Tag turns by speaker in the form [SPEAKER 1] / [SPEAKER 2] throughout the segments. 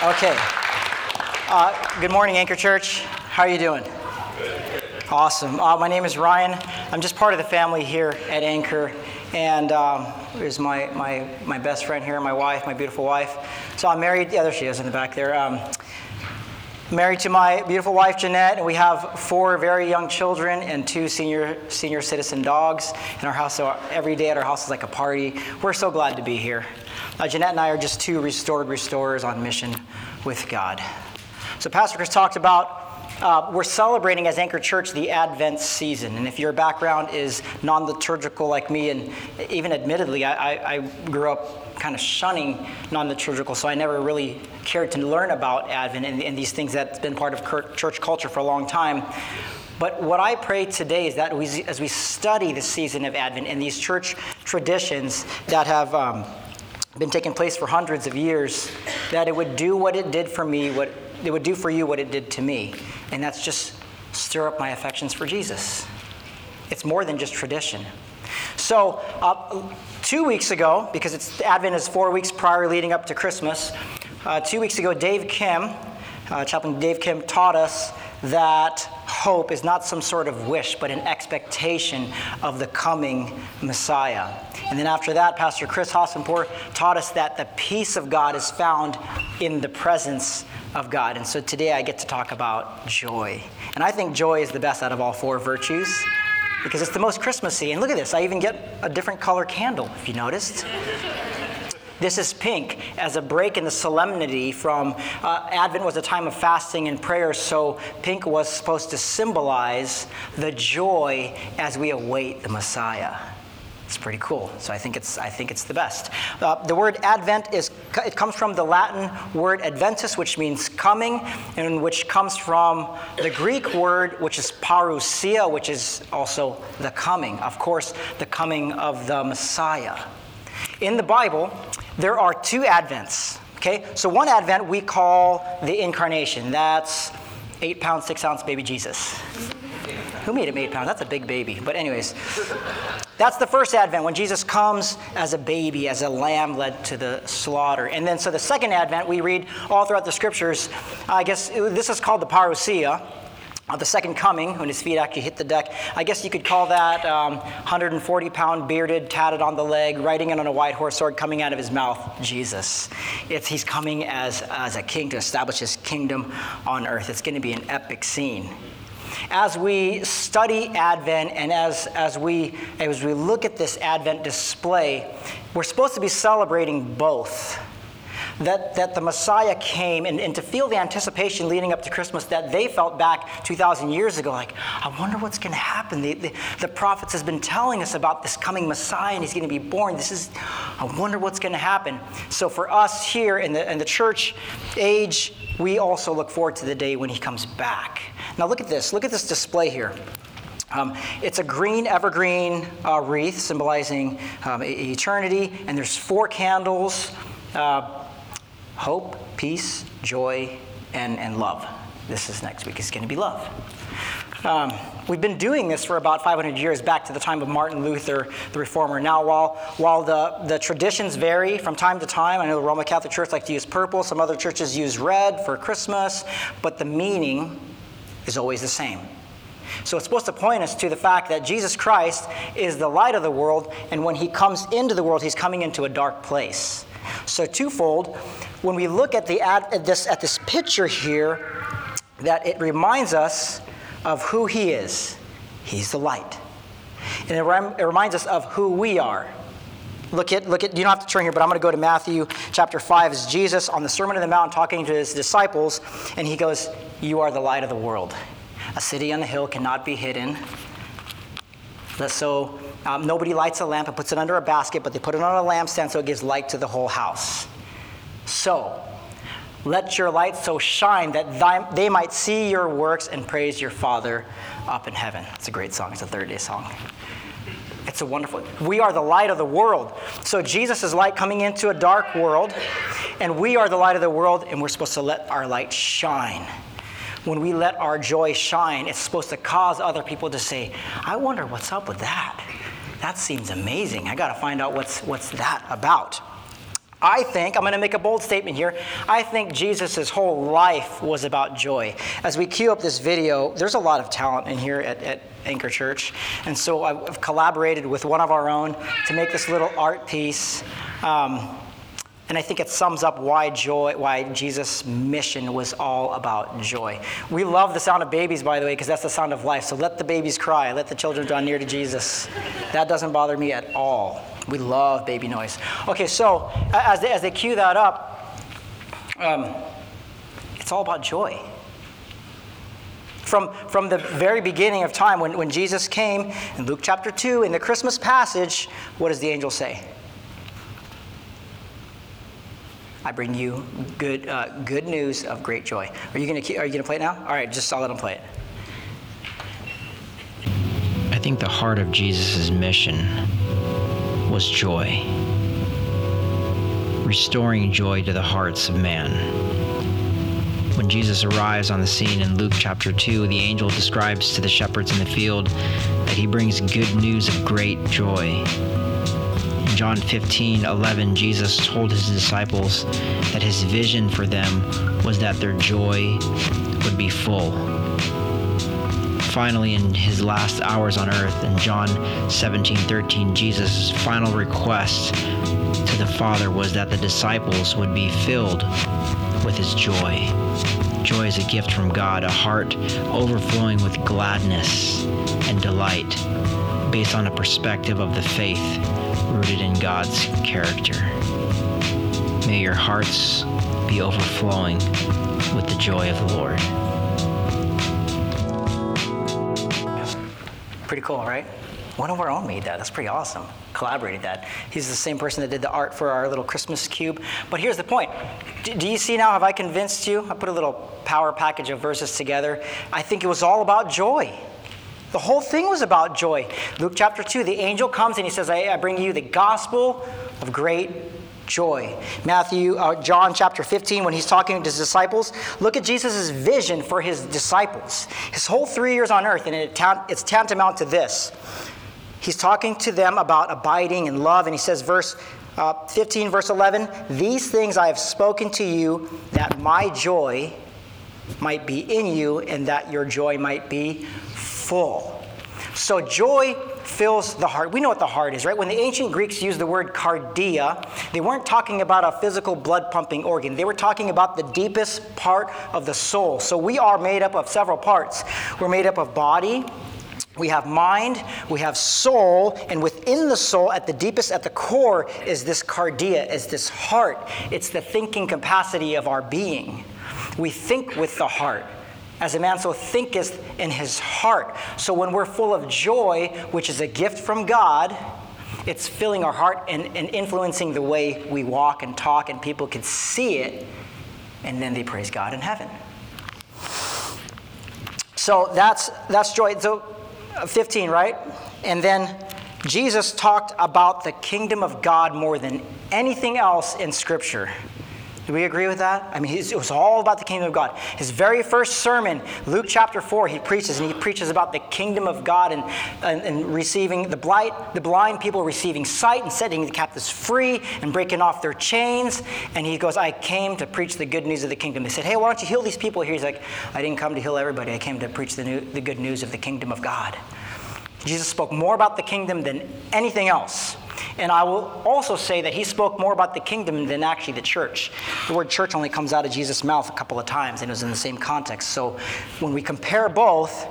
[SPEAKER 1] Okay. Uh, good morning, Anchor Church. How are you doing? Awesome. Uh, my name is Ryan. I'm just part of the family here at Anchor. And um, here's my, my, my best friend here, my wife, my beautiful wife. So I'm married. Yeah, there she is in the back there. Um, married to my beautiful wife Jeanette, and we have four very young children and two senior senior citizen dogs in our house. So every day at our house is like a party. We're so glad to be here. Uh, Jeanette and I are just two restored restorers on mission with God. So Pastor Chris talked about uh, we're celebrating as Anchor Church the Advent season. And if your background is non liturgical like me, and even admittedly, I, I, grew up kind of shunning non liturgical, so I never really cared to learn about Advent and, and these things that's been part of church culture for a long time. But what I pray today is that we, as we study the season of Advent and these church traditions that have um, been taking place for hundreds of years, that it would do what it did for me, what it would do for you what it did to me. And that's just stir up my affections for Jesus. It's more than just tradition. So, uh, two weeks ago, because it's Advent is four weeks prior leading up to Christmas, uh, two weeks ago, Dave Kim, uh, Chaplain Dave Kim, taught us that hope is not some sort of wish, but an expectation of the coming Messiah. And then after that, Pastor Chris Hassanpour taught us that the peace of God is found in the presence of God. And so today I get to talk about joy. And I think joy is the best out of all four virtues because it's the most Christmassy. And look at this, I even get a different color candle, if you noticed. This is pink as a break in the solemnity from uh, Advent was a time of fasting and prayer, so pink was supposed to symbolize the joy as we await the Messiah. It's pretty cool. So I think it's, I think it's the best. Uh, the word Advent is, it comes from the Latin word adventus, which means coming, and which comes from the Greek word, which is parousia, which is also the coming. Of course, the coming of the Messiah. In the Bible, there are two Advents. Okay, so one Advent we call the Incarnation. That's eight pound, six ounce baby Jesus. Who made him eight pounds? That's a big baby. But, anyways, that's the first Advent when Jesus comes as a baby, as a lamb led to the slaughter. And then, so the second Advent, we read all throughout the scriptures. I guess this is called the parousia the second coming, when his feet actually hit the deck. I guess you could call that um, 140 pound, bearded, tatted on the leg, riding in on a white horse, sword coming out of his mouth, Jesus. He's coming as, as a king to establish his kingdom on earth. It's going to be an epic scene as we study Advent and as, as, we, as we look at this Advent display, we're supposed to be celebrating both. That, that the Messiah came and, and to feel the anticipation leading up to Christmas that they felt back 2,000 years ago, like, I wonder what's going to happen. The, the, the prophets has been telling us about this coming Messiah and he's going to be born. This is, I wonder what's going to happen. So for us here in the, in the church age, we also look forward to the day when he comes back. Now, look at this. Look at this display here. Um, it's a green evergreen uh, wreath symbolizing um, eternity, and there's four candles uh, hope, peace, joy, and, and love. This is next week. It's going to be love. Um, we've been doing this for about 500 years, back to the time of Martin Luther, the reformer. Now, while, while the, the traditions vary from time to time, I know the Roman Catholic Church likes to use purple, some other churches use red for Christmas, but the meaning is always the same. So it's supposed to point us to the fact that Jesus Christ is the light of the world, and when he comes into the world, he's coming into a dark place. So twofold, when we look at, the, at, this, at this picture here, that it reminds us of who he is. He's the light. And it, rem- it reminds us of who we are. Look at, look at, you don't have to turn here, but I'm going to go to Matthew chapter 5. Is Jesus on the Sermon on the Mount talking to his disciples, and he goes, You are the light of the world. A city on the hill cannot be hidden. So um, nobody lights a lamp and puts it under a basket, but they put it on a lampstand so it gives light to the whole house. So, let your light so shine that they might see your works and praise your Father up in heaven. It's a great song. It's a third day song. It's a wonderful. We are the light of the world. So Jesus is light coming into a dark world, and we are the light of the world, and we're supposed to let our light shine. When we let our joy shine, it's supposed to cause other people to say, I wonder what's up with that. That seems amazing. I got to find out what's, what's that about. I think, I'm going to make a bold statement here. I think Jesus' whole life was about joy. As we cue up this video, there's a lot of talent in here at, at, Anchor Church. And so I've collaborated with one of our own to make this little art piece. Um, and I think it sums up why joy, why Jesus' mission was all about joy. We love the sound of babies, by the way, because that's the sound of life. So let the babies cry, let the children draw near to Jesus. That doesn't bother me at all. We love baby noise. Okay, so as they, as they cue that up, um, it's all about joy. From, from the very beginning of time, when, when Jesus came in Luke chapter 2, in the Christmas passage, what does the angel say? I bring you good, uh, good news of great joy. Are you going to are you going to play it now? All right, just I'll let him play it.
[SPEAKER 2] I think the heart of Jesus' mission was joy, restoring joy to the hearts of man. When Jesus arrives on the scene in Luke chapter 2, the angel describes to the shepherds in the field that he brings good news of great joy. John 15 11, Jesus told his disciples that his vision for them was that their joy would be full finally in his last hours on earth in John 17 13, Jesus' final request to the Father was that the disciples would be filled with his joy. Joy is a gift from God, a heart overflowing with gladness and delight based on a perspective of the faith rooted in God's character. May your hearts be overflowing with the joy of the Lord.
[SPEAKER 1] Pretty cool, right? One of our own made that. That's pretty awesome. Collaborated that. He's the same person that did the art for our little Christmas cube. But here's the point. Do, you see now? Have I convinced you? I put a little power package of verses together. I think it was all about joy. The whole thing was about joy. Luke chapter 2, the angel comes and he says, I, I bring you the gospel of great joy. Matthew, uh, John chapter 15, when he's talking to his disciples, look at Jesus' vision for his disciples. His whole three years on earth, and it, it's tantamount to this. He's talking to them about abiding in love, and he says, verse uh, 15, verse 11, These things I have spoken to you, that my joy might be in you, and that your joy might be full. So, joy fills the heart. We know what the heart is, right? When the ancient Greeks used the word cardia, they weren't talking about a physical blood pumping organ. They were talking about the deepest part of the soul. So we are made up of several parts. We're made up of body, we have mind, we have soul, and within the soul, at the deepest, at the core, is this cardia, is this heart. It's the thinking capacity of our being. We think with the heart. As a man so thinketh in his heart. So when we're full of joy, which is a gift from God, it's filling our heart and, and influencing the way we walk and talk, and people can see it, and then they praise God in heaven. So that's that's joy. So uh, 15, right? And then Jesus talked about the kingdom of God more than anything else in Scripture. Do we agree with that? I mean, it was all about the kingdom of God. His very first sermon, Luke chapter 4, he preaches, and he preaches about the kingdom of God and, and, and receiving the blind, the blind people receiving sight and setting the captives free and breaking off their chains. And he goes, I came to preach the good news of the kingdom. They said, Hey, why don't you heal these people here? He's like, I didn't come to heal everybody. I came to preach the, new, the good news of the kingdom of God. Jesus spoke more about the kingdom than anything else. And I will also say that he spoke more about the kingdom than actually the church. The word church only comes out of Jesus' mouth a couple of times, and it was in the same context. So when we compare both,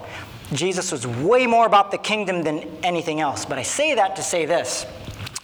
[SPEAKER 1] Jesus was way more about the kingdom than anything else. But I say that to say this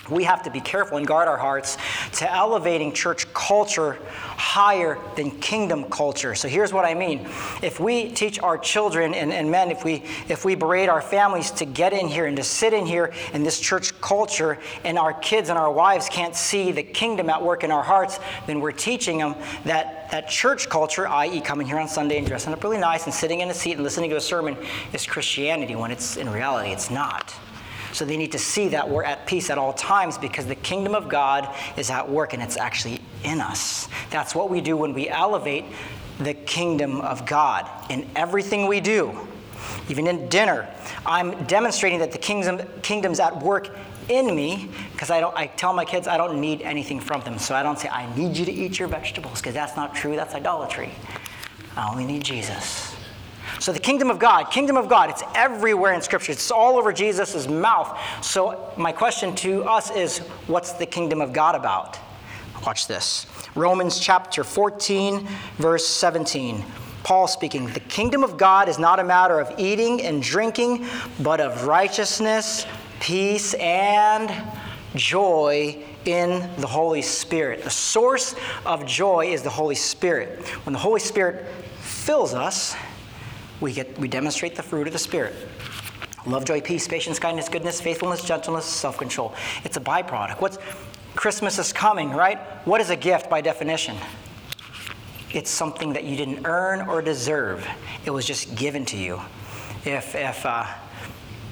[SPEAKER 1] we have to be careful and guard our hearts to elevating church culture higher than kingdom culture. So here's what I mean. If we teach our children and, and men, if we if we berate our families to get in here and to sit in here in this church culture, and our kids and our wives can't see the kingdom at work in our hearts, then we're teaching them that that church culture, i.e., coming here on Sunday and dressing up really nice and sitting in a seat and listening to a sermon, is Christianity when it's in reality it's not. So they need to see that we're at peace at all times because the kingdom of God is at work and it's actually in us. That's what we do when we elevate the kingdom of God in everything we do. Even in dinner, I'm demonstrating that the kingdom, kingdom's at work in me because I don't I tell my kids I don't need anything from them. So I don't say I need you to eat your vegetables because that's not true. That's idolatry. I only need Jesus. So the kingdom of God, kingdom of God, it's everywhere in scripture. It's all over Jesus' mouth. So my question to us is what's the kingdom of God about? Watch this. Romans chapter 14 verse 17. Paul speaking, the kingdom of God is not a matter of eating and drinking, but of righteousness, peace, and joy in the Holy Spirit. The source of joy is the Holy Spirit. When the Holy Spirit fills us, we, get, we demonstrate the fruit of the Spirit. Love, joy, peace, patience, kindness, goodness, faithfulness, gentleness, self control. It's a byproduct. What's, Christmas is coming, right? What is a gift by definition? It's something that you didn't earn or deserve. It was just given to you. If, if, uh,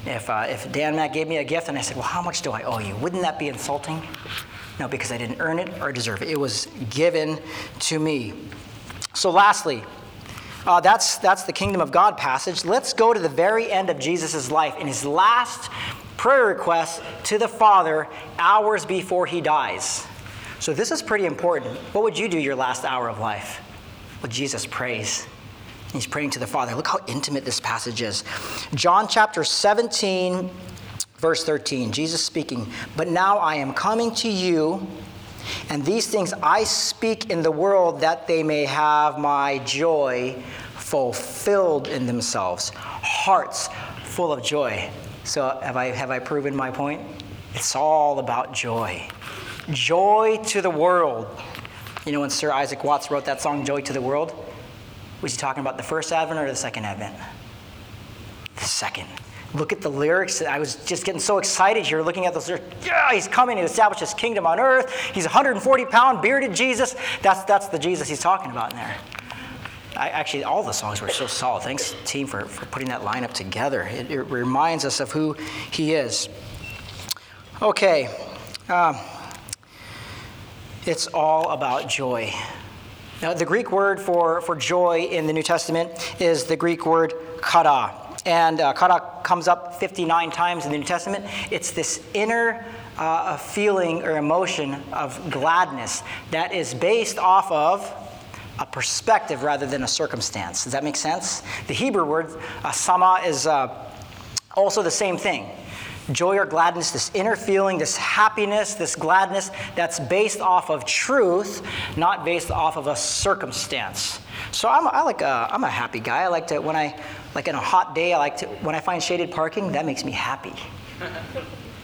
[SPEAKER 1] if, uh, if Dan Mack gave me a gift and I said, Well, how much do I owe you? Wouldn't that be insulting? No, because I didn't earn it or deserve it. It was given to me. So, lastly, uh, that's, that's the kingdom of God passage. Let's go to the very end of Jesus' life in his last prayer request to the Father hours before he dies. So, this is pretty important. What would you do your last hour of life? Well, Jesus prays. He's praying to the Father. Look how intimate this passage is. John chapter 17, verse 13. Jesus speaking, But now I am coming to you, and these things I speak in the world that they may have my joy fulfilled in themselves, hearts full of joy. So, have I, have I proven my point? It's all about joy. Joy to the world. You know, when Sir Isaac Watts wrote that song, Joy to the World, was he talking about the first advent or the second advent? The second. Look at the lyrics. I was just getting so excited here looking at those lyrics. Yeah, he's coming to establish his kingdom on earth. He's 140 pound, bearded Jesus. That's, that's the Jesus he's talking about in there. I, actually, all the songs were so solid. Thanks, team, for, for putting that lineup together. It, it reminds us of who he is. Okay. Um, it's all about joy. Now, the Greek word for, for joy in the New Testament is the Greek word kata. And uh, comes up 59 times in the New Testament. It's this inner uh, feeling or emotion of gladness that is based off of a perspective rather than a circumstance. Does that make sense? The Hebrew word uh, sama is uh, also the same thing joy or gladness, this inner feeling, this happiness, this gladness that's based off of truth, not based off of a circumstance. So I'm, I like a, I'm a happy guy. I like to, when I, like in a hot day, I like to, when I find shaded parking, that makes me happy.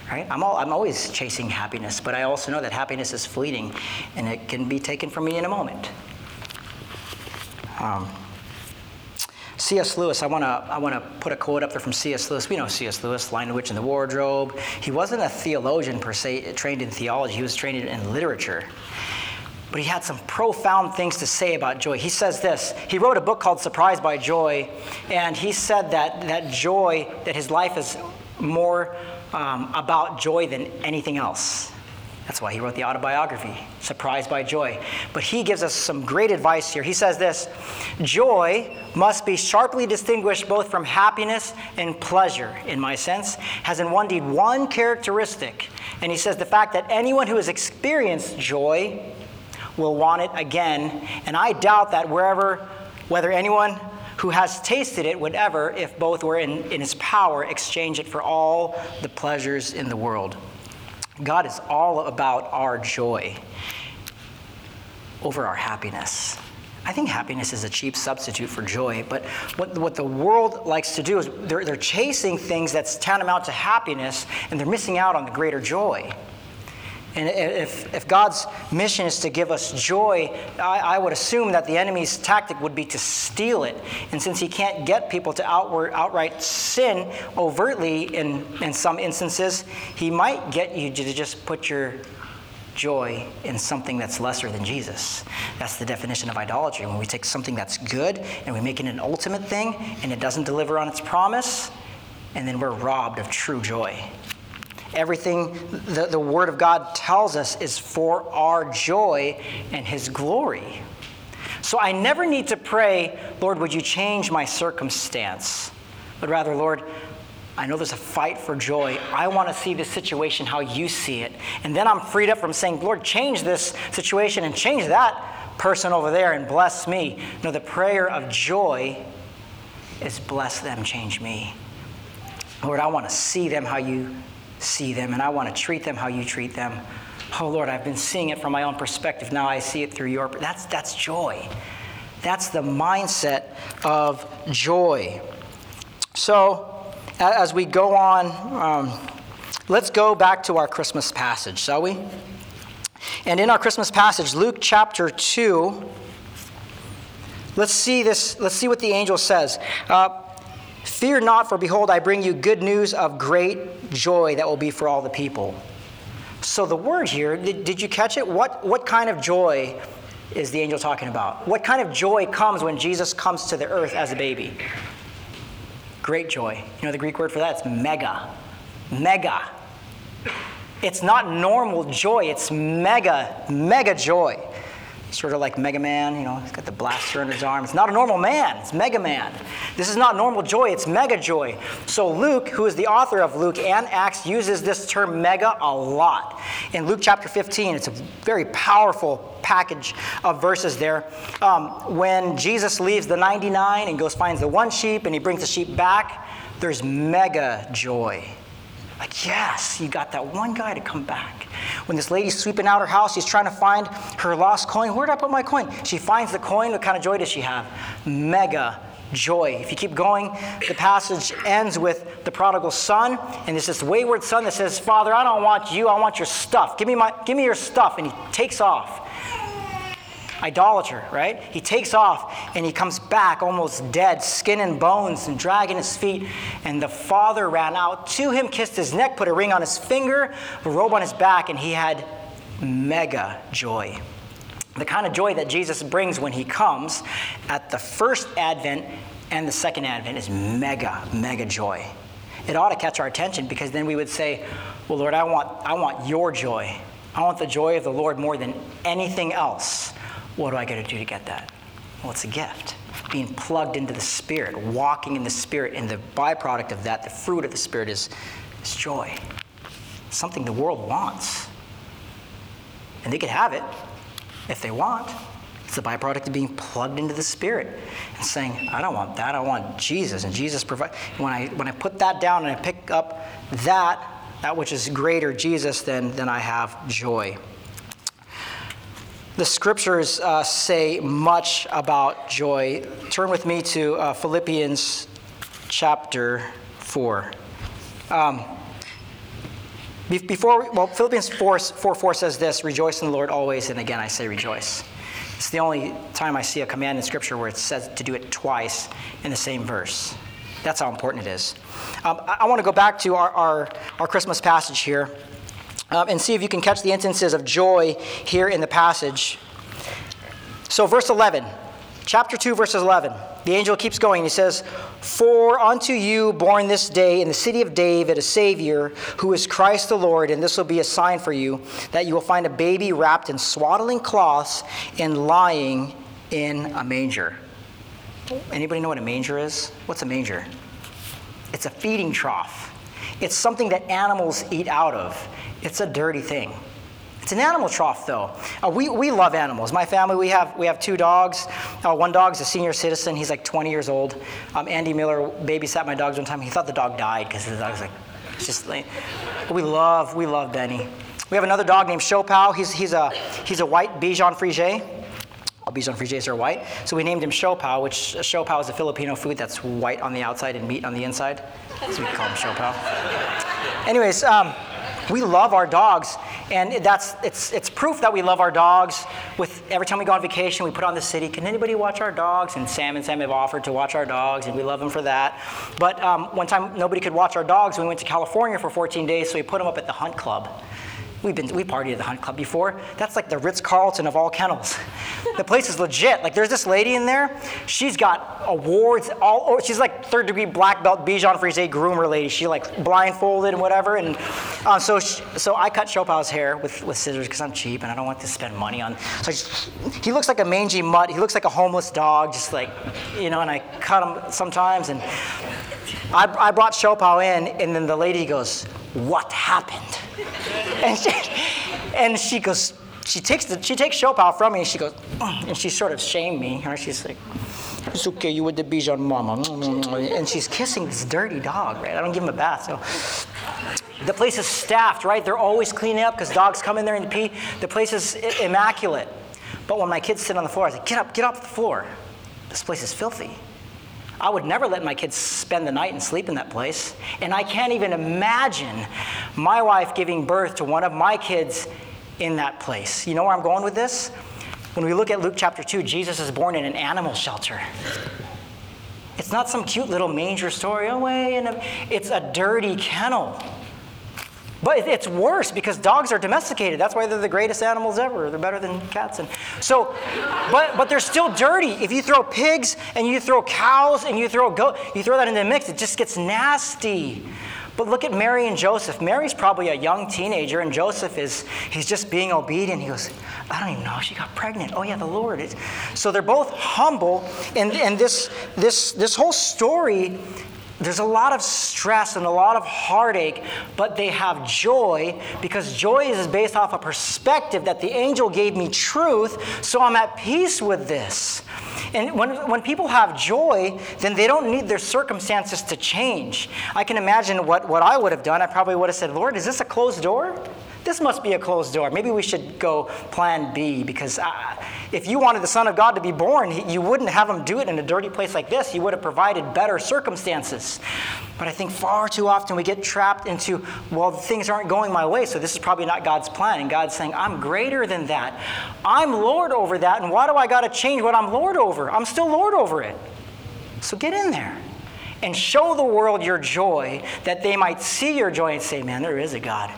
[SPEAKER 1] Right? I'm, all, I'm always chasing happiness, but I also know that happiness is fleeting and it can be taken from me in a moment. Um, C.S. Lewis, I want to I wanna put a quote up there from C.S. Lewis. We know C.S. Lewis, Lion, the Witch, and the Wardrobe. He wasn't a theologian per se, trained in theology, he was trained in literature. But he had some profound things to say about joy. He says this. He wrote a book called Surprised by Joy, and he said that, that joy, that his life is more um, about joy than anything else. That's why he wrote the autobiography, Surprised by Joy. But he gives us some great advice here. He says this Joy must be sharply distinguished both from happiness and pleasure, in my sense, has in one deed one characteristic. And he says the fact that anyone who has experienced joy will want it again. And I doubt that wherever, whether anyone who has tasted it would ever, if both were in, in his power, exchange it for all the pleasures in the world. God is all about our joy over our happiness. I think happiness is a cheap substitute for joy, but what, what the world likes to do is they're, they're chasing things that's tantamount to happiness and they're missing out on the greater joy. And if, if God's mission is to give us joy, I, I, would assume that the enemy's tactic would be to steal it. And since he can't get people to outward, outright sin overtly in, in some instances, he might get you to just put your joy in something that's lesser than Jesus. That's the definition of idolatry. When we take something that's good and we make it an ultimate thing and it doesn't deliver on its promise, and then we're robbed of true joy. Everything the, the Word of God tells us is for our joy and His glory. So I never need to pray, Lord, would you change my circumstance? But rather, Lord, I know there's a fight for joy. I want to see this situation how you see it. And then I'm freed up from saying, Lord, change this situation and change that person over there and bless me. No, the prayer of joy is bless them, change me. Lord, I want to see them how you see them, and I want to treat them how you treat them. Oh Lord, I've been seeing it from my own perspective. Now I see it through your. That's that's joy. That's the mindset of joy. So, as we go on, um, let's go back to our Christmas passage, shall we? And in our Christmas passage, Luke chapter 2, let's see this, let's see what the angel says. Uh, Fear not, for behold, I bring you good news of great joy that will be for all the people. So the word here, did, did you catch it? What, what kind of joy is the angel talking about? What kind of joy comes when Jesus comes to the earth as a baby? Great joy. You know the Greek word for that? It's mega. Mega. It's not normal joy, it's mega, mega joy. Sort of like Mega Man, you know, he's got the blaster in his arm. It's not a normal man, it's Mega Man. This is not normal joy, it's mega joy. So Luke, who is the author of Luke and Acts, uses this term mega a lot. In Luke chapter 15, it's a very powerful package of verses there. Um, when Jesus leaves the 99 and goes finds the one sheep and he brings the sheep back, there's mega joy. Like, yes, you got that one guy to come back. When this lady's sweeping out her house, she's trying to find her lost coin. Where did I put my coin? She finds the coin. What kind of joy does she have? Mega joy. If you keep going, the passage ends with the prodigal son, and there's this wayward son that says, Father, I don't want you, I want your stuff. Give me, my, give me your stuff. And he takes off idolater, right? He takes off and he comes back almost dead, skin and bones, and dragging his feet. And the father ran out to him, kissed his neck, put a ring on his finger, a robe on his back, and he had mega joy. The kind of joy that Jesus brings when he comes at the first advent and the second advent is mega, mega joy. It ought to catch our attention because then we would say, Well, Lord, I want, I want your joy. I want the joy of the Lord more than anything else. What do I got to do to get that? Well, it's a gift. Being plugged into the Spirit, walking in the Spirit, and the byproduct of that, the fruit of the Spirit, is, is joy. Something the world wants. And they could have it if they want. It's the byproduct of being plugged into the Spirit and saying, I don't want that, I want Jesus. And Jesus provides. When I, when I put that down and I pick up that, that which is greater, Jesus, then, then I have joy. The scriptures uh, say much about joy. Turn with me to uh, Philippians chapter 4. Um, before, well, Philippians 4, 4 4 says this Rejoice in the Lord always, and again I say rejoice. It's the only time I see a command in Scripture where it says to do it twice in the same verse. That's how important it is. Um, I, I want to go back to our, our, our Christmas passage here um, and see if you can catch the instances of joy here in the passage. So, verse 11, chapter 2, verses 11. The angel keeps going. He says, For unto you born this day in the city of David a Savior, who is Christ the Lord, and this will be a sign for you, that you will find a baby wrapped in swaddling cloths and lying in a manger. Anybody know what a manger is? What's a manger? It's a feeding trough. It's something that animals eat out of. It's a dirty thing. It's an animal trough, though. Uh, we, we love animals. My family, we have, we have two dogs. Uh, one dog's a senior citizen. He's like 20 years old. Um, Andy Miller babysat my dogs one time. He thought the dog died because the dog was like, it's just like, we love, we love Benny. We have another dog named Siopao. He's, he's, a, he's a white Bichon Frise. All Bichon Frises are white. So we named him Siopao, which uh, siopao is a Filipino food that's white on the outside and meat on the inside. So we call him Siopao. Anyways, um, we love our dogs, and that's it's it's proof that we love our dogs. With every time we go on vacation, we put on the city. Can anybody watch our dogs? And Sam and Sam have offered to watch our dogs, and we love them for that. But um, one time nobody could watch our dogs. We went to California for 14 days, so we put them up at the hunt club. We've been we partied at the Hunt Club before. That's like the Ritz Carlton of all kennels. the place is legit. Like there's this lady in there. She's got awards all. Oh, she's like third degree black belt Bichon Frise groomer lady. She like blindfolded and whatever. And uh, so she, so I cut Siopao's hair with, with scissors because I'm cheap and I don't want to spend money on. So just, he looks like a mangy mutt. He looks like a homeless dog, just like you know. And I cut him sometimes. And I, I brought Chopal in, and then the lady goes, "What happened?" and she, and she goes, she takes the, she takes Siopao from me, and she goes, and she sort of shamed me. Right? She's like, "It's okay, you with the Bichon mama," and she's kissing this dirty dog. Right? I don't give him a bath, so. The place is staffed, right? They're always cleaning up because dogs come in there and pee. The place is immaculate. But when my kids sit on the floor, I say, "Get up, get off the floor. This place is filthy." I would never let my kids spend the night and sleep in that place. And I can't even imagine my wife giving birth to one of my kids in that place. You know where I'm going with this? When we look at Luke chapter 2, Jesus is born in an animal shelter. It's not some cute little manger story away, oh, and it's a dirty kennel. But it's worse because dogs are domesticated. That's why they're the greatest animals ever. They're better than cats. And so, but, but they're still dirty. If you throw pigs and you throw cows and you throw goat, you throw that in the mix, it just gets nasty. But look at Mary and Joseph. Mary's probably a young teenager, and Joseph is, he's just being obedient. He goes, I don't even know she got pregnant. Oh, yeah, the Lord is. So they're both humble, and, and this, this, this whole story there's a lot of stress and a lot of heartache, but they have joy because joy is based off a perspective that the angel gave me truth, so I'm at peace with this. And when, when people have joy, then they don't need their circumstances to change. I can imagine what, what I would have done. I probably would have said, Lord, is this a closed door? This must be a closed door. Maybe we should go plan B because uh, if you wanted the Son of God to be born, you wouldn't have him do it in a dirty place like this. He would have provided better circumstances. But I think far too often we get trapped into, well, things aren't going my way, so this is probably not God's plan. And God's saying, I'm greater than that. I'm Lord over that, and why do I got to change what I'm Lord over? I'm still Lord over it. So get in there and show the world your joy that they might see your joy and say, man, there is a God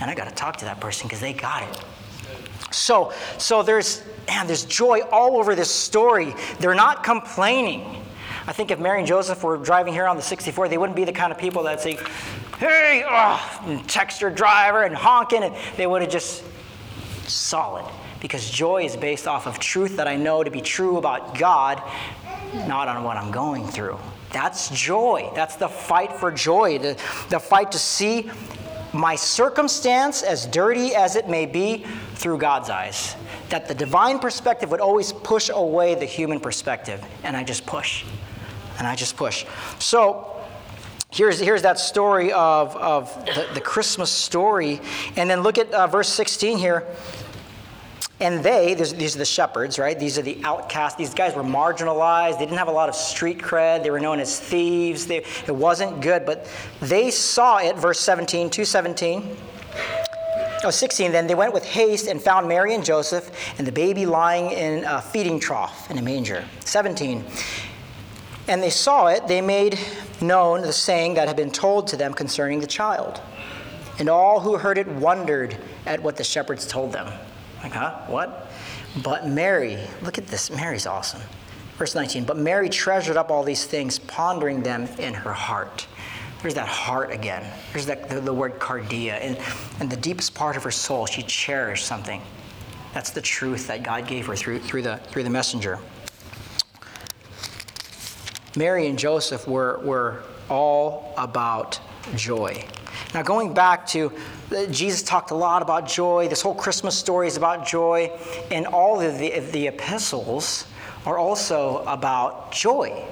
[SPEAKER 1] and I got to talk to that person because they got it. So, so there's, man, there's joy all over this story. They're not complaining. I think if Mary and Joseph were driving here on the 64, they wouldn't be the kind of people that say, hey, oh, text your driver and honking. And they would have just solid. Because joy is based off of truth that I know to be true about God, not on what I'm going through. That's joy. That's the fight for joy, the, the fight to see my circumstance, as dirty as it may be, through God's eyes. That the divine perspective would always push away the human perspective. And I just push. And I just push. So here's, here's that story of, of the, the Christmas story. And then look at uh, verse 16 here. And they, these are the shepherds, right? These are the outcasts. These guys were marginalized. They didn't have a lot of street cred. They were known as thieves. They, it wasn't good, but they saw it, verse 17, 217. Oh, 16, then they went with haste and found Mary and Joseph and the baby lying in a feeding trough in a manger. 17, and they saw it, they made known the saying that had been told to them concerning the child. And all who heard it wondered at what the shepherds told them. Like, huh? What? But Mary, look at this. Mary's awesome. Verse 19, but Mary treasured up all these things, pondering them in her heart. There's that heart again. There's that, the, the word cardia. And, and the deepest part of her soul, she cherished something. That's the truth that God gave her through, through, the, through the messenger. Mary and Joseph were, were all about joy. Now, going back to Jesus talked a lot about joy. This whole Christmas story is about joy. And all of the, the epistles are also about joy.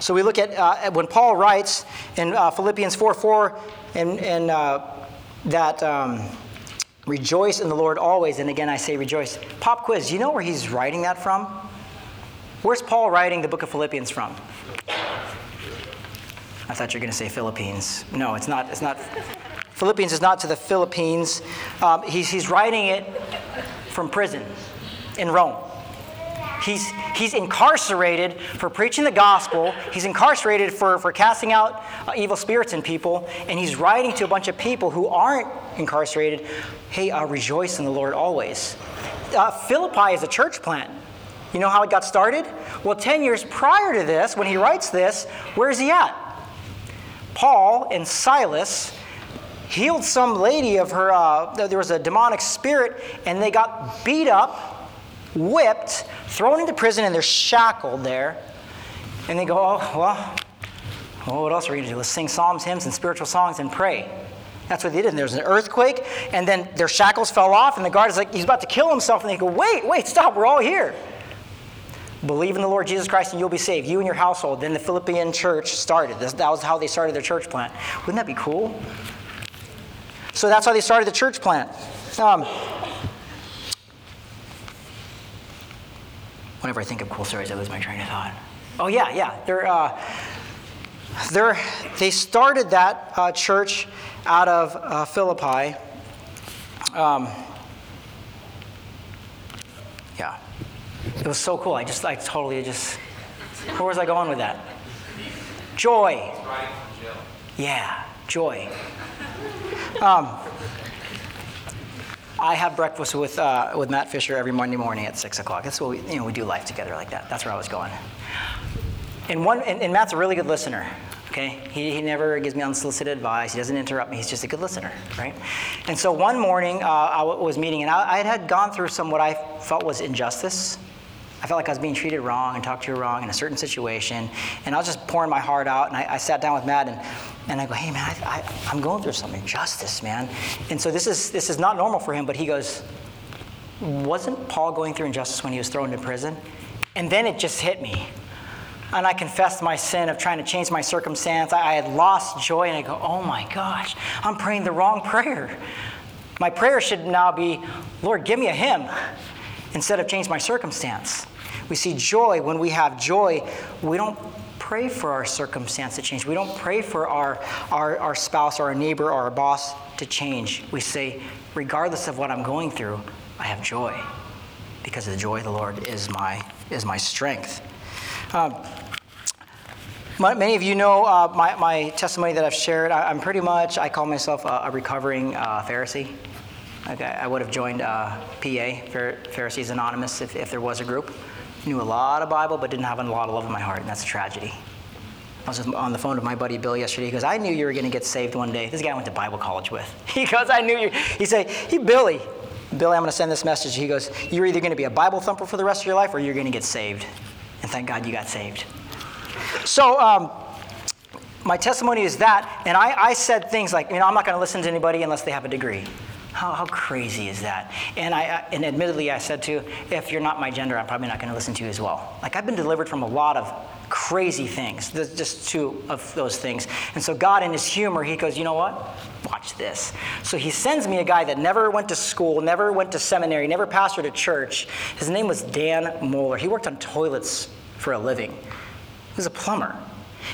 [SPEAKER 1] So we look at uh, when Paul writes in uh, Philippians 4 4, and, and uh, that um, rejoice in the Lord always. And again, I say rejoice. Pop quiz, you know where he's writing that from? Where's Paul writing the book of Philippians from? I thought you were going to say Philippines. No, it's not. It's not. Philippians is not to the Philippines. Um, he's, he's writing it from prison in Rome. He's, he's incarcerated for preaching the gospel. He's incarcerated for, for casting out uh, evil spirits in people. And he's writing to a bunch of people who aren't incarcerated hey, uh, rejoice in the Lord always. Uh, Philippi is a church plant. You know how it got started? Well, 10 years prior to this, when he writes this, where is he at? Paul and Silas healed some lady of her, uh, there was a demonic spirit, and they got beat up, whipped, thrown into prison, and they're shackled there. And they go, oh, well, well what else are we going to do? Let's sing psalms, hymns, and spiritual songs and pray. That's what they did. And there's an earthquake, and then their shackles fell off, and the guard is like, he's about to kill himself, and they go, wait, wait, stop, we're all here. Believe in the Lord Jesus Christ and you'll be saved, you and your household. Then the Philippian church started. That was how they started their church plant. Wouldn't that be cool? So that's how they started the church plant. Um, whenever I think of cool stories, I lose my train of thought. Oh, yeah, yeah. They're, uh, they're, they started that uh, church out of uh, Philippi. Um, yeah. It was so cool. I just, I totally just, where was I going with that? Joy. Yeah, joy. Um, I have breakfast with, uh, with Matt Fisher every Monday morning at 6 o'clock. That's what we, you know, we do life together like that. That's where I was going. And, one, and, and Matt's a really good listener. Okay? He, he never gives me unsolicited advice. He doesn't interrupt me. He's just a good listener, right? And so one morning, uh, I was meeting, and I, I had gone through some what I felt was injustice I felt like I was being treated wrong and talked to wrong in a certain situation. And I was just pouring my heart out. And I, I sat down with Matt and, and I go, hey, man, I, I'm going through some injustice, man. And so this is, this is not normal for him, but he goes, wasn't Paul going through injustice when he was thrown into prison? And then it just hit me. And I confessed my sin of trying to change my circumstance. I, I had lost joy, and I go, oh my gosh, I'm praying the wrong prayer. My prayer should now be, Lord, give me a hymn instead of change my circumstance. We see joy. When we have joy, we don't pray for our circumstance to change. We don't pray for our, our, our spouse or our neighbor or our boss to change. We say, regardless of what I'm going through, I have joy because the joy of the Lord is my, is my strength. Um, many of you know uh, my, my testimony that I've shared. I, am pretty much, I call myself a, a recovering uh, Pharisee. Okay, I would have joined uh, PA, Pharisees Anonymous, if, if there was a group. Knew a lot of Bible, but didn't have a lot of love in my heart, and that's a tragedy. I was on the phone with my buddy Bill yesterday. He goes, I knew you were going to get saved one day. This guy I went to Bible college with. He goes, I knew you. He said, Hey, Billy, Billy, I'm going to send this message. He goes, You're either going to be a Bible thumper for the rest of your life or you're going to get saved. And thank God you got saved. So, um, my testimony is that, and I, I said things like, you know, I'm not going to listen to anybody unless they have a degree. How, how crazy is that? And, I, and admittedly, I said to, if you're not my gender, I'm probably not going to listen to you as well. Like, I've been delivered from a lot of crazy things, just two of those things. And so, God, in his humor, he goes, you know what? Watch this. So, he sends me a guy that never went to school, never went to seminary, never pastored a church. His name was Dan Moeller. He worked on toilets for a living, he was a plumber.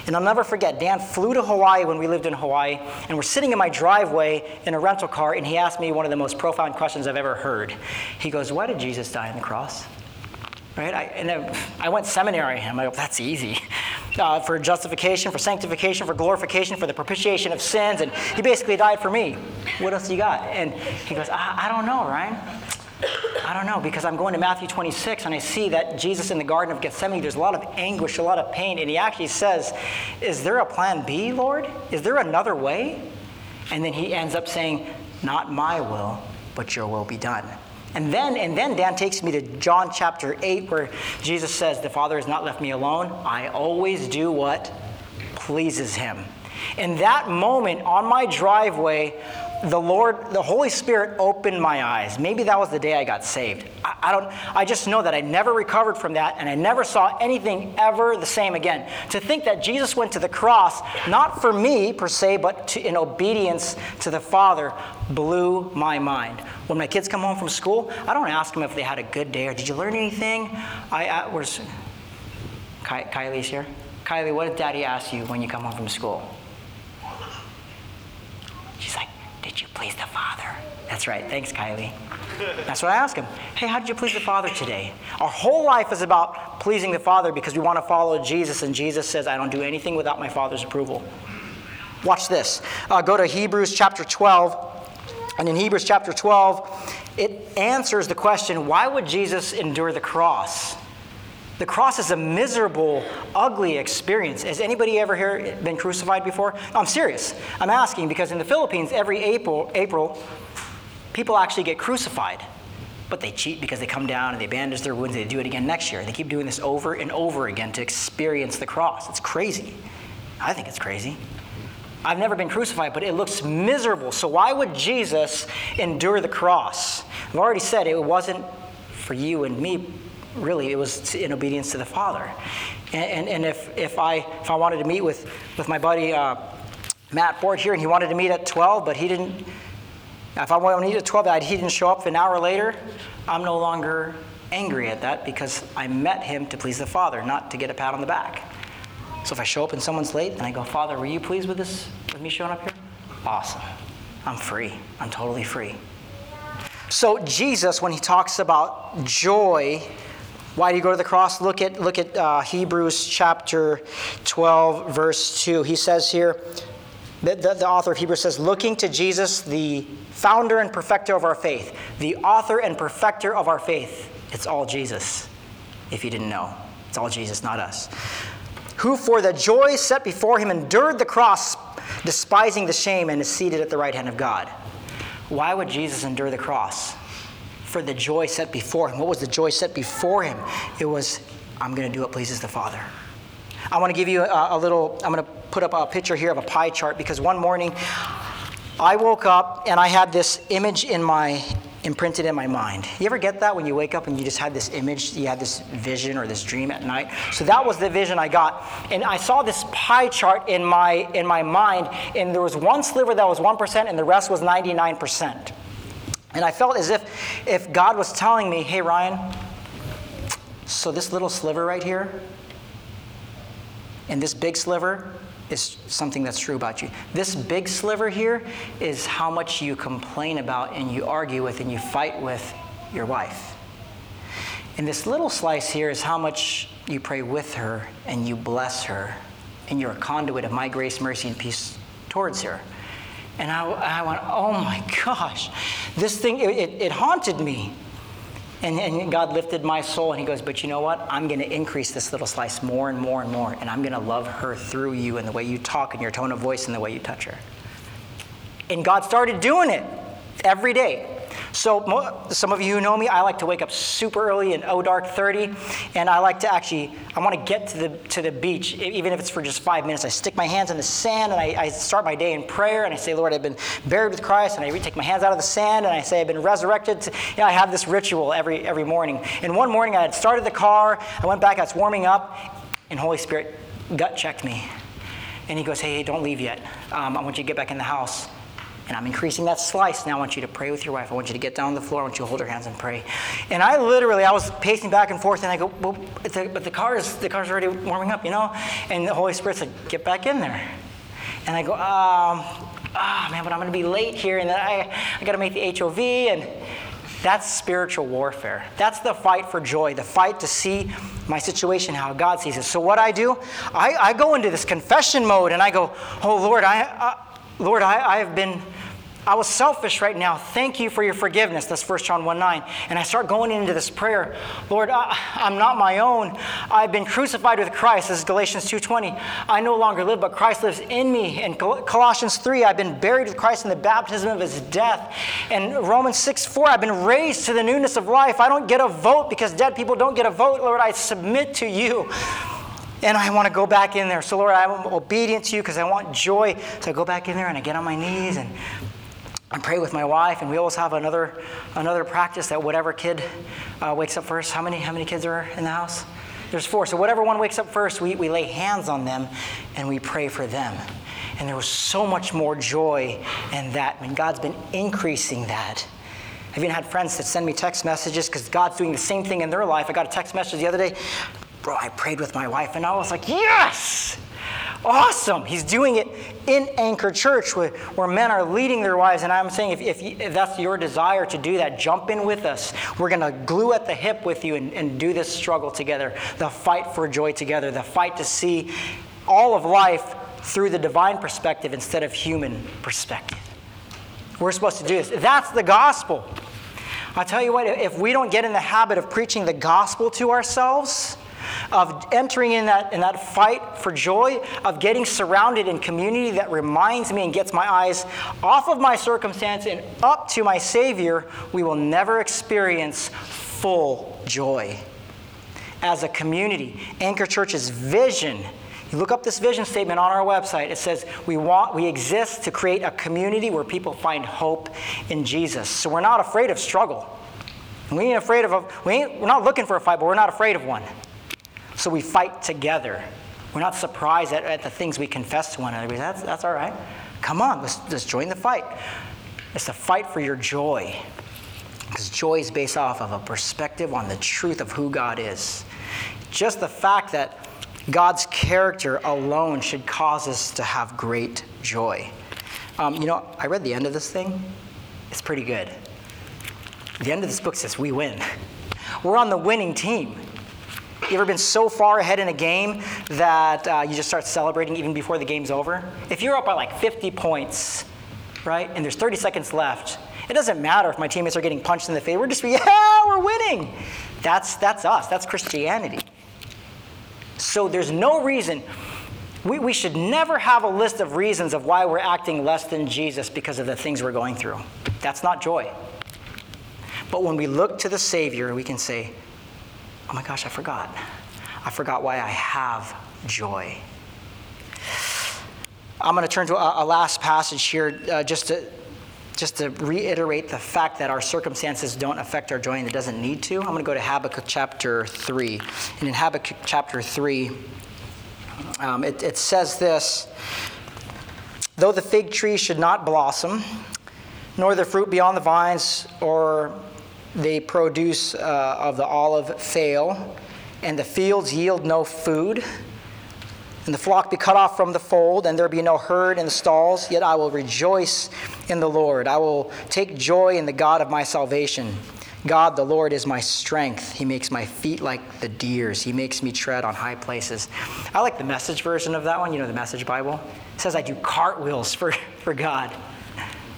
[SPEAKER 1] And I'll never forget, Dan flew to Hawaii when we lived in Hawaii, and we're sitting in my driveway in a rental car, and he asked me one of the most profound questions I've ever heard. He goes, Why did Jesus die on the cross? Right? I, and I, went seminary him. I go, That's easy. Uh, for justification, for sanctification, for glorification, for the propitiation of sins, and he basically died for me. What else you got? And he goes, I, I don't know, Ryan. I don't know, because I'm going to Matthew 26 and I see that Jesus in the Garden of Gethsemane, there's a lot of anguish, a lot of pain, and he actually says, Is there a plan B, Lord? Is there another way? And then he ends up saying, Not my will, but your will be done. And then, and then Dan takes me to John chapter 8, where Jesus says, The Father has not left me alone. I always do what pleases him. In that moment on my driveway, the Lord, the Holy Spirit opened my eyes. Maybe that was the day I got saved. I, I, don't, I just know that I never recovered from that and I never saw anything ever the same again. To think that Jesus went to the cross, not for me per se, but to, in obedience to the Father, blew my mind. When my kids come home from school, I don't ask them if they had a good day or did you learn anything? I, I where's Ky- Kylie's here? Kylie, what did daddy ask you when you come home from school? She's like, did you please the Father? That's right. Thanks, Kylie. That's what I ask him. Hey, how did you please the Father today? Our whole life is about pleasing the Father because we want to follow Jesus, and Jesus says, I don't do anything without my Father's approval. Watch this. Uh, go to Hebrews chapter 12. And in Hebrews chapter 12, it answers the question why would Jesus endure the cross? The cross is a miserable, ugly experience. Has anybody ever here been crucified before? No, I'm serious. I'm asking because in the Philippines, every April, April, people actually get crucified. But they cheat because they come down and they bandage their wounds. And they do it again next year. They keep doing this over and over again to experience the cross. It's crazy. I think it's crazy. I've never been crucified, but it looks miserable. So why would Jesus endure the cross? I've already said it wasn't for you and me, really. It was in obedience to the Father. And, and, and if, if, I, if I wanted to meet with, with my buddy uh, Matt Ford here, and he wanted to meet at 12, but he didn't, if I wanted to meet at 12 and he didn't show up an hour later, I'm no longer angry at that because I met him to please the Father, not to get a pat on the back. So if I show up and someone's late and I go, Father, were you pleased with this, with me showing up here? Awesome. I'm free. I'm totally free. So Jesus, when he talks about joy, why do you go to the cross? Look at look at uh, Hebrews chapter 12, verse 2. He says here, the, the, the author of Hebrews says, looking to Jesus, the founder and perfecter of our faith, the author and perfecter of our faith. It's all Jesus, if you didn't know. It's all Jesus, not us who for the joy set before him endured the cross, despising the shame, and is seated at the right hand of God. Why would Jesus endure the cross? For the joy set before him. What was the joy set before him? It was, I'm going to do what pleases the Father. I want to give you a, a little, I'm going to put up a picture here of a pie chart because one morning I woke up and I had this image in my imprinted in my mind. You ever get that when you wake up and you just had this image, you had this vision or this dream at night? So that was the vision I got. And I saw this pie chart in my in my mind, and there was one sliver that was 1% and the rest was 99%. And I felt as if if God was telling me, "Hey Ryan, so this little sliver right here and this big sliver, is something that's true about you. This big sliver here is how much you complain about and you argue with and you fight with your wife. And this little slice here is how much you pray with her and you bless her and you're a conduit of my grace, mercy, and peace towards her. And I, I went, oh my gosh, this thing, it, it, it haunted me. And, and, God lifted my soul, and He goes, But you know what? I'm going to increase this little slice more and more and more, and I'm going to love her through you and the way you talk and your tone of voice and the way you touch her. And God started doing it every day. So some of you who know me, I like to wake up super early in O dark 30, and I like to actually, I want to get to the, to the beach, even if it's for just five minutes. I stick my hands in the sand, and I, I start my day in prayer, and I say, Lord, I've been buried with Christ, and I take my hands out of the sand, and I say, I've been resurrected. To, you know, I have this ritual every, every morning. And one morning, I had started the car, I went back, I was warming up, and Holy Spirit gut checked me. And he goes, hey, don't leave yet. Um, I want you to get back in the house and I'm increasing that slice. Now I want you to pray with your wife. I want you to get down on the floor. I want you to hold her hands and pray. And I literally, I was pacing back and forth, and I go, well, the, but the car is the car's already warming up, you know. And the Holy Spirit said, get back in there. And I go, um, ah, oh, man, but I'm going to be late here, and then I, I got to make the HOV, and that's spiritual warfare. That's the fight for joy, the fight to see my situation how God sees it. So what I do, I, I go into this confession mode, and I go, oh Lord, I, I Lord, I, I have been I was selfish right now. Thank you for your forgiveness. That's 1 John 1 9. And I start going into this prayer. Lord, I, am not my own. I've been crucified with Christ. This is Galatians 2.20. I no longer live, but Christ lives in me. And Colossians 3, I've been buried with Christ in the baptism of his death. And Romans 6 4, I've been raised to the newness of life. I don't get a vote because dead people don't get a vote. Lord, I submit to you and I want to go back in there. So, Lord, I'm obedient to you because I want joy. So I go back in there and I get on my knees and I pray with my wife, and we always have another another practice that whatever kid uh, wakes up first. How many how many kids are in the house? There's four. So whatever one wakes up first, we, we lay hands on them and we pray for them. And there was so much more joy in that. I mean, God's been increasing that. I've even had friends that send me text messages because God's doing the same thing in their life. I got a text message the other day. Bro, I prayed with my wife, and I was like, yes! Awesome. He's doing it in Anchor Church where, where men are leading their wives. And I'm saying if, if, you, if that's your desire to do that, jump in with us. We're going to glue at the hip with you and, and do this struggle together the fight for joy together, the fight to see all of life through the divine perspective instead of human perspective. We're supposed to do this. That's the gospel. I'll tell you what, if we don't get in the habit of preaching the gospel to ourselves, of entering in that, in that fight for joy, of getting surrounded in community that reminds me and gets my eyes off of my circumstance and up to my Savior, we will never experience full joy. As a community, Anchor Church's vision you look up this vision statement on our website. It says we want we exist to create a community where people find hope in Jesus. So we're not afraid of struggle. We ain't afraid of a, we ain't, we're not looking for a fight, but we're not afraid of one. So we fight together. We're not surprised at, at the things we confess to one another. That's, that's all right. Come on, let's, let's join the fight. It's a fight for your joy. Because joy is based off of a perspective on the truth of who God is. Just the fact that God's character alone should cause us to have great joy. Um, you know, I read the end of this thing. It's pretty good. The end of this book says we win. We're on the winning team. You ever been so far ahead in a game that uh, you just start celebrating even before the game's over? If you're up by like 50 points, right, and there's 30 seconds left, it doesn't matter if my teammates are getting punched in the face. We're just, yeah, we're winning. That's, that's us. That's Christianity. So there's no reason. We, we should never have a list of reasons of why we're acting less than Jesus because of the things we're going through. That's not joy. But when we look to the Savior, we can say, oh my gosh, I forgot. I forgot why I have joy. I'm going to turn to a, a last passage here uh, just to just to reiterate the fact that our circumstances don't affect our joy and it doesn't need to, I'm going to go to Habakkuk chapter 3. And in Habakkuk chapter 3, um, it, it says this Though the fig tree should not blossom, nor the fruit be on the vines, or the produce uh, of the olive fail, and the fields yield no food, and the flock be cut off from the fold, and there be no herd in the stalls, yet I will rejoice in the Lord. I will take joy in the God of my salvation. God, the Lord, is my strength. He makes my feet like the deer's. He makes me tread on high places. I like the message version of that one, you know, the message Bible. It says I do cartwheels for, for God.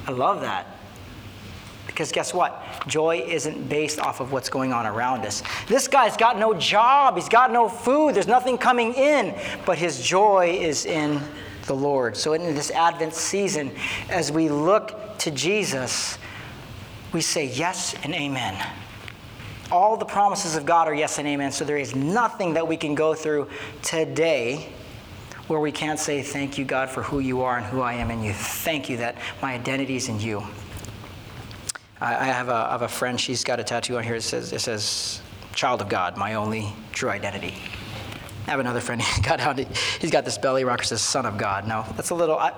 [SPEAKER 1] I love that. Because guess what? Joy isn't based off of what's going on around us. This guy's got no job, he's got no food, there's nothing coming in, but his joy is in the Lord. So, in this Advent season, as we look to Jesus, we say yes and amen. All the promises of God are yes and amen. So, there is nothing that we can go through today where we can't say, Thank you, God, for who you are and who I am in you. Thank you that my identity is in you. I, have, a, I have a friend, she's got a tattoo on here. It says, it says, Child of God, my only true identity. I have another friend, he got out, he's got this belly rocker says, Son of God. No, that's a little, I,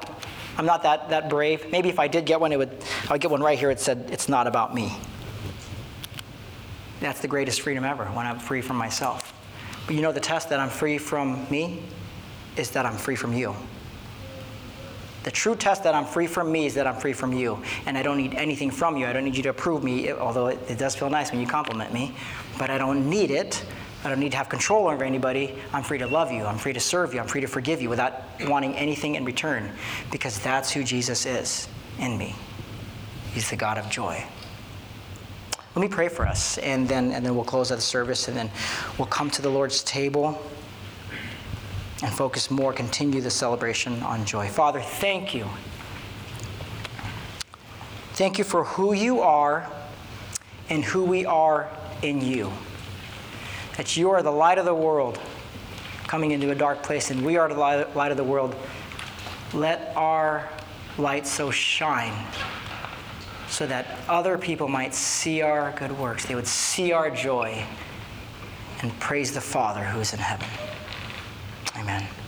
[SPEAKER 1] I'm not that, that brave. Maybe if I did get one, it would, I would get one right here. It said, It's not about me. That's the greatest freedom ever, when I'm free from myself. But you know the test that I'm free from me is that I'm free from you. The true test that I'm free from me is that I'm free from you. And I don't need anything from you. I don't need you to approve me, although it, it does feel nice when you compliment me. But I don't need it. I don't need to have control over anybody. I'm free to love you. I'm free to serve you. I'm free to forgive you without wanting anything in return because that's who Jesus is in me. He's the God of joy. Let me pray for us, and then, and then we'll close out the service, and then we'll come to the Lord's table and focus more, continue the celebration on joy. Father, thank you. Thank you for who you are and who we are in you. That you are the light of the world coming into a dark place, and we are the light of the world. Let our light so shine so that other people might see our good works. They would see our joy and praise the Father who is in heaven. Amen.